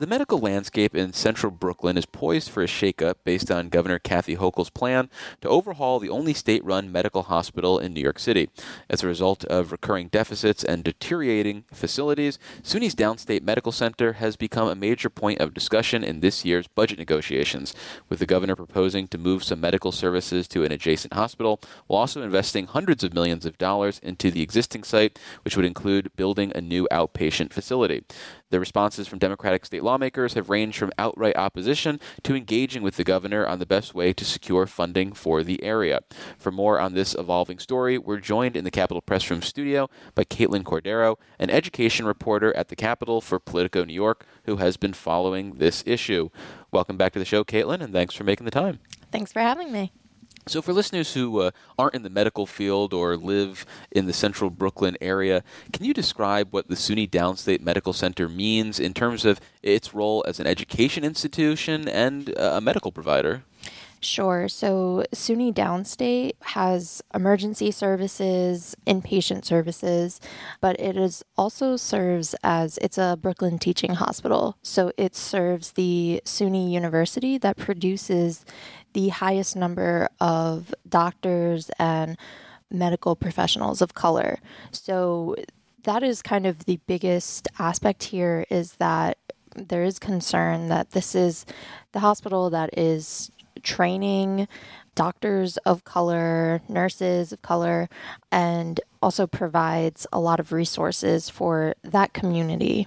The medical landscape in central Brooklyn is poised for a shakeup based on Governor Kathy Hochul's plan to overhaul the only state run medical hospital in New York City. As a result of recurring deficits and deteriorating facilities, SUNY's Downstate Medical Center has become a major point of discussion in this year's budget negotiations, with the governor proposing to move some medical services to an adjacent hospital while also investing hundreds of millions of dollars into the existing site, which would include building a new outpatient facility. The responses from Democratic state lawmakers have ranged from outright opposition to engaging with the governor on the best way to secure funding for the area. For more on this evolving story, we're joined in the Capitol Press Room studio by Katelyn Cordero, an education reporter at the Capitol for Politico New York, who has been following this issue. Welcome back to the show, Katelyn, and thanks for making the time. Thanks for having me. So, for listeners who uh, aren't in the medical field or live in the central Brooklyn area, can you describe what the SUNY Downstate Medical Center means in terms of its role as an education institution and uh, a medical provider? Sure. So SUNY Downstate has emergency services, inpatient services, but it is also serves as it's a Brooklyn teaching hospital. So it serves the SUNY University that produces the highest number of doctors and medical professionals of color. So that is kind of the biggest aspect here is that there is concern that this is the hospital that is training doctors of color, nurses of color, and also provides a lot of resources for that community.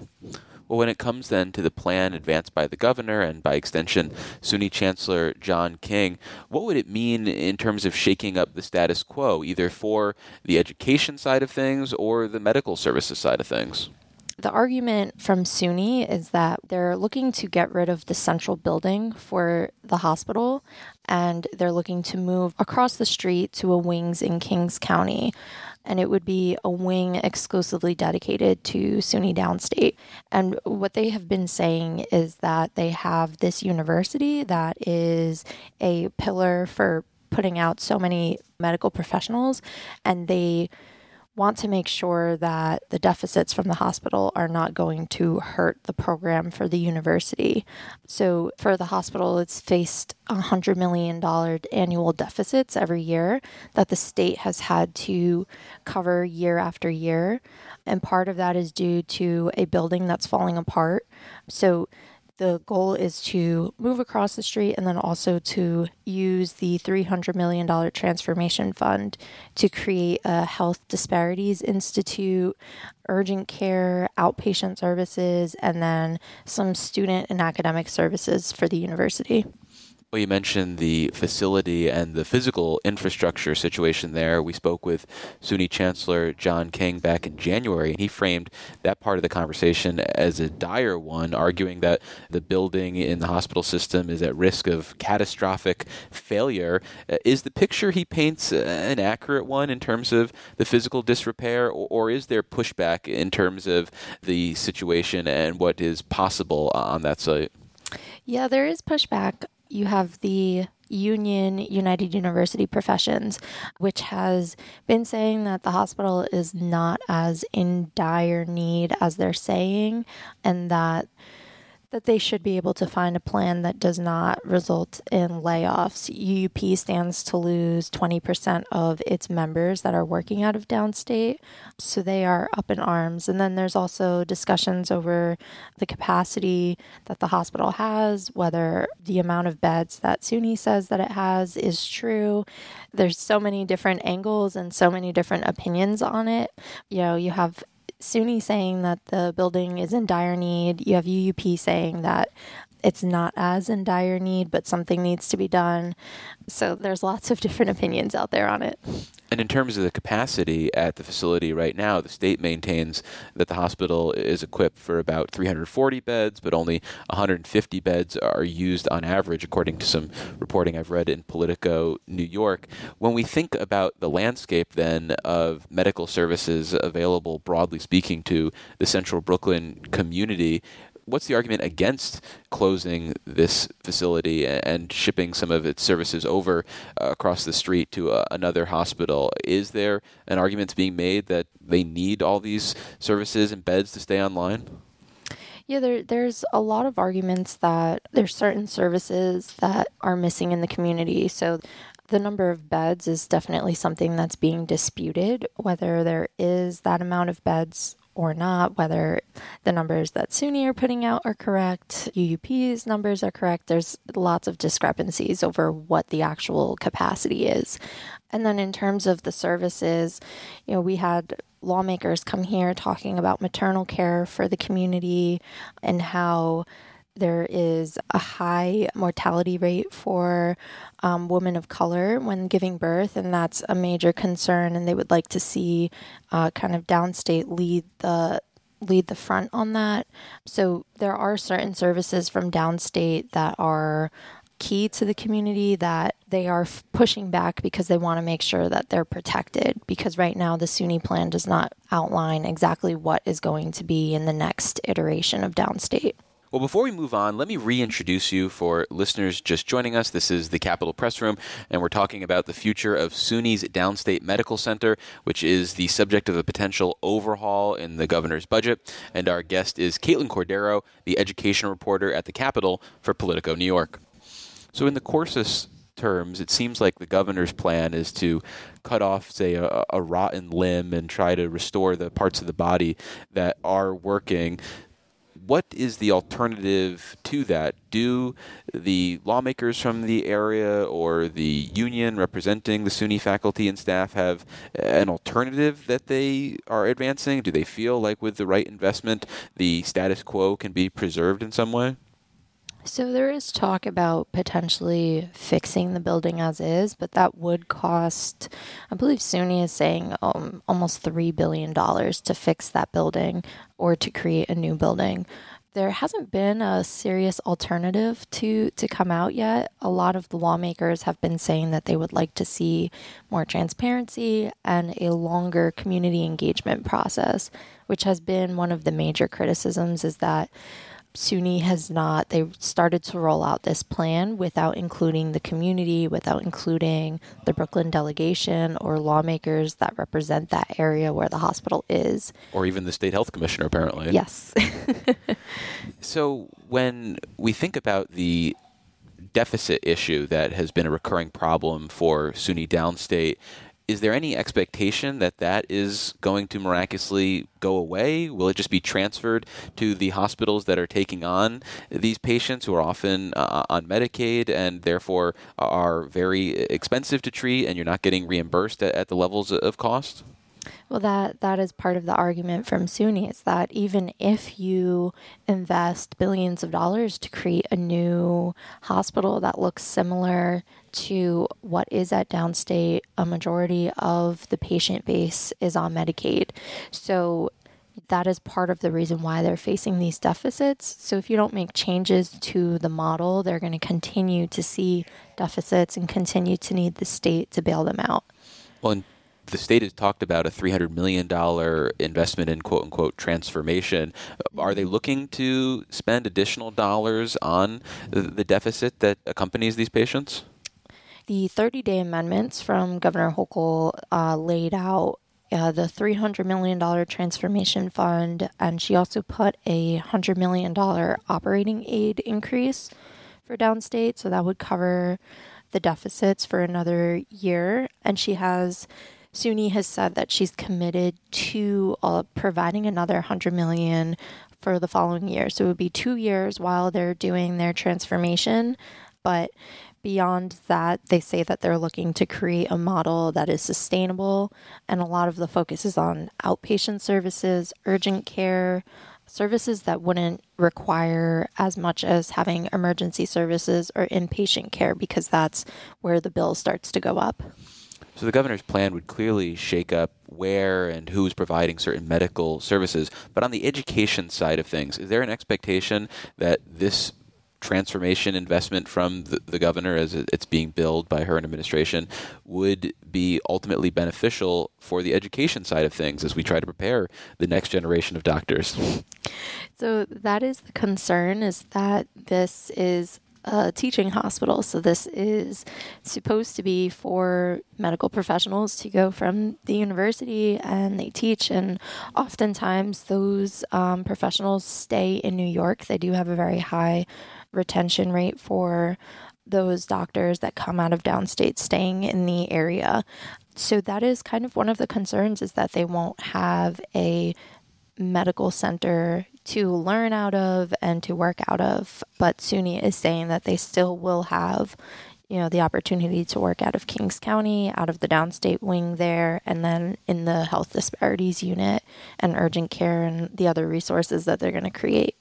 Well, when it comes then to the plan advanced by the governor and by extension SUNY Chancellor John King, what would it mean in terms of shaking up the status quo, either for the education side of things or the medical services side of things? The argument from SUNY is that they're looking to get rid of the central building for the hospital and they're looking to move across the street to a wings in Kings County and it would be a wing exclusively dedicated to SUNY Downstate. And what they have been saying is that they have this university that is a pillar for putting out so many medical professionals, and they want to make sure that the deficits from the hospital are not going to hurt the program for the university. So, for the hospital, it's faced $100 million annual deficits every year that the state has had to cover year after year. And part of that is due to a building that's falling apart. So, the goal is to move across the street and then also to use the $300 million transformation fund to create a health disparities institute, urgent care, outpatient services, and then some student and academic services for the university. Well, you mentioned the facility and the physical infrastructure situation there. We spoke with SUNY Chancellor John King back in January, and he framed that part of the conversation as a dire one, arguing that the building in the hospital system is at risk of catastrophic failure. Uh, is the picture he paints an accurate one in terms of the physical disrepair, or is there pushback in terms of the situation and what is possible on that site? Yeah, there is pushback you have the Union United University Professions, which has been saying that the hospital is not as in dire need as they're saying, and that that they should be able to find a plan that does not result in layoffs. UUP stands to lose 20% of its members that are working out of downstate, so they are up in arms. And then there's also discussions over the capacity that the hospital has, whether the amount of beds that SUNY says that it has is true. There's so many different angles and so many different opinions on it. You know, you have SUNY saying that the building is in dire need. You have UUP saying that it's not as in dire need, but something needs to be done. So there's lots of different opinions out there on it. And in terms of the capacity at the facility right now, the state maintains that the hospital is equipped for about 340 beds, but only 150 beds are used on average, according to some reporting I've read in Politico New York. When we think about the landscape then of medical services available, broadly speaking, to the central Brooklyn community, what's the argument against closing this facility and shipping some of its services over uh, across the street to uh, another hospital? Is there an argument being made that they need all these services and beds to stay online? Yeah, there, there's a lot of arguments that there's certain services that are missing in the community. So the number of beds is definitely something that's being disputed, whether there is that amount of beds or not, whether the numbers that SUNY are putting out are correct, UUP's numbers are correct. There's lots of discrepancies over what the actual capacity is. And then in terms of the services, you know, we had lawmakers come here talking about maternal care for the community and how there is a high mortality rate for um, women of color when giving birth, and that's a major concern. And they would like to see uh, kind of downstate lead the lead the front on that. So there are certain services from downstate that are key to the community that they are f- pushing back because they want to make sure that they're protected because right now the SUNY plan does not outline exactly what is going to be in the next iteration of downstate. Well, before we move on, let me reintroduce you for listeners just joining us. This is the Capitol Press Room, and we're talking about the future of SUNY's Downstate Medical Center, which is the subject of a potential overhaul in the governor's budget. And our guest is Katelyn Cordero, the education reporter at the Capitol for Politico New York. So, in the coarsest terms, it seems like the governor's plan is to cut off, say, a, a, rotten limb and try to restore the parts of the body that are working what is the alternative to that? Do the lawmakers from the area or the union representing the SUNY faculty and staff have an alternative that they are advancing? Do they feel like with the right investment, the status quo can be preserved in some way? So there is talk about potentially fixing the building as is, but that would cost, I believe SUNY is saying um, almost $3 billion to fix that building or to create a new building. There hasn't been a serious alternative to, to come out yet. A lot of the lawmakers have been saying that they would like to see more transparency and a longer community engagement process, which has been one of the major criticisms is that SUNY has not, they started to roll out this plan without including the community, without including the Brooklyn delegation or lawmakers that represent that area where the hospital is. Or even the state health commissioner, apparently. Yes. so when we think about the deficit issue that has been a recurring problem for SUNY downstate, is there any expectation that that is going to miraculously go away? Will it just be transferred to the hospitals that are taking on these patients who are often uh, on Medicaid and therefore are very expensive to treat, and you're not getting reimbursed at, at the levels of cost? Well, that that is part of the argument from SUNY is that even if you invest billions of dollars to create a new hospital that looks similar to what is at downstate, a majority of the patient base is on Medicaid. So that is part of the reason why they're facing these deficits. So if you don't make changes to the model, they're going to continue to see deficits and continue to need the state to bail them out. Well, the state has talked about a $300 million investment in quote unquote transformation. Are they looking to spend additional dollars on the deficit that accompanies these patients? The 30 day amendments from Governor Hochul uh, laid out uh, the $300 million transformation fund, and she also put a $100 million operating aid increase for downstate. So that would cover the deficits for another year. And she has SUNY has said that she's committed to uh, providing another 100 million for the following year. So it would be 2 years while they're doing their transformation, but beyond that, they say that they're looking to create a model that is sustainable and a lot of the focus is on outpatient services, urgent care, services that wouldn't require as much as having emergency services or inpatient care because that's where the bill starts to go up. So the governor's plan would clearly shake up where and who's providing certain medical services. But on the education side of things, is there an expectation that this transformation investment from the, the governor as it's being billed by her administration would be ultimately beneficial for the education side of things as we try to prepare the next generation of doctors. So that is the concern is that this is a teaching hospital. So this is supposed to be for medical professionals to go from the university and they teach. And oftentimes those um, professionals stay in New York. They do have a very high retention rate for those doctors that come out of downstate staying in the area. So that is kind of one of the concerns is that they won't have a medical center to learn out of and to work out of. But SUNY is saying that they still will have, you know, the opportunity to work out of Kings County, out of the downstate wing there, and then in the health disparities unit and urgent care and the other resources that they're going to create.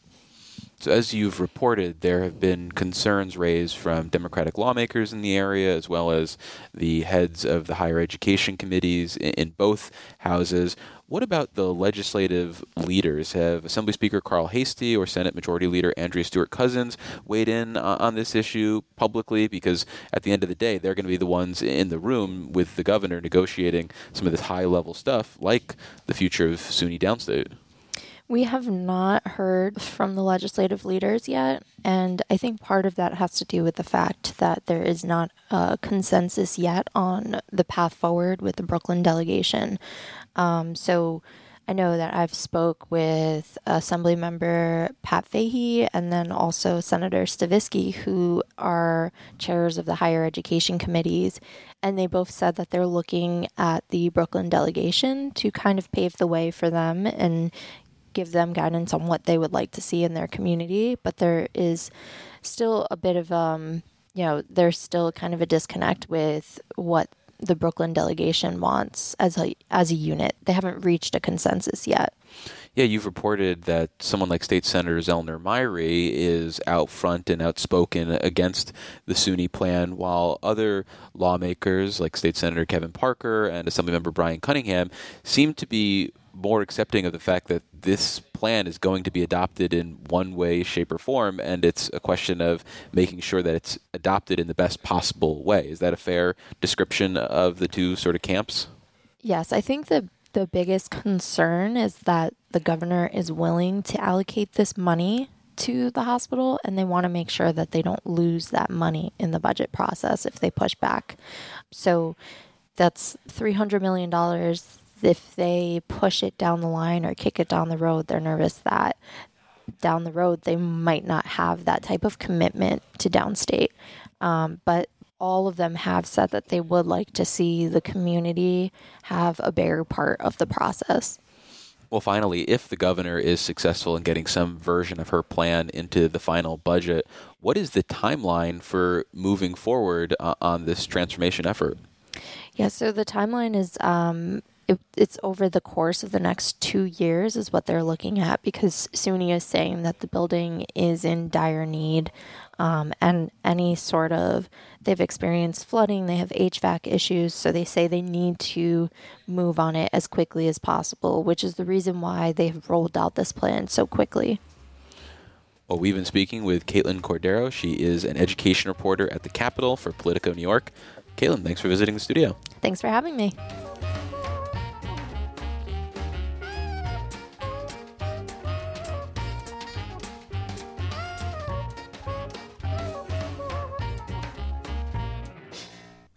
So, as you've reported, there have been concerns raised from Democratic lawmakers in the area, as well as the heads of the higher education committees in, both houses. What about the legislative leaders? Have Assembly Speaker Carl Heastie or Senate Majority Leader Andrea Stewart Cousins weighed in uh, on this issue publicly? Because at the end of the day, they're going to be the ones in the room with the governor negotiating some of this high level stuff, like the future of SUNY Downstate. We have not heard from the legislative leaders yet, and I think part of that has to do with the fact that there is not a consensus yet on the path forward with the Brooklyn delegation. Um, so I know that I've spoke with Assembly Member Pat Fahey and then also Senator Stavisky, who are chairs of the higher education committees, and they both said that they're looking at the Brooklyn delegation to kind of pave the way for them and give them guidance on what they would like to see in their community, but there is still a bit of um, you know, there's still kind of a disconnect with what the Brooklyn delegation wants as a as a unit. They haven't reached a consensus yet. Yeah, you've reported that someone like State Senator Zellnor Myrie is out front and outspoken against the SUNY plan, while other lawmakers like State Senator Kevin Parker and Assemblymember Brian Cunningham seem to be more accepting of the fact that this plan is going to be adopted in one way, shape, or form, and it's a question of making sure that it's adopted in the best possible way. Is that a fair description of the two sort of camps? Yes, I think the the biggest concern is that the governor is willing to allocate this money to the hospital and they want to make sure that they don't lose that money in the budget process if they push back. So that's $300 million if they push it down the line or kick it down the road, they're nervous that down the road they might not have that type of commitment to downstate. Um, but all of them have said that they would like to see the community have a bigger part of the process. Well, finally, if the governor is successful in getting some version of her plan into the final budget, what is the timeline for moving forward uh, on this transformation effort? Yeah, so the timeline is um, it, it's over the course of the next two years is what they're looking at because SUNY is saying that the building is in dire need um, and any sort of they've experienced flooding they have hvac issues so they say they need to move on it as quickly as possible which is the reason why they've rolled out this plan so quickly well, we've been speaking with Katelyn Cordero. She is an education reporter at the Capitol for Politico New York. Katelyn, thanks for visiting the studio. Thanks for having me.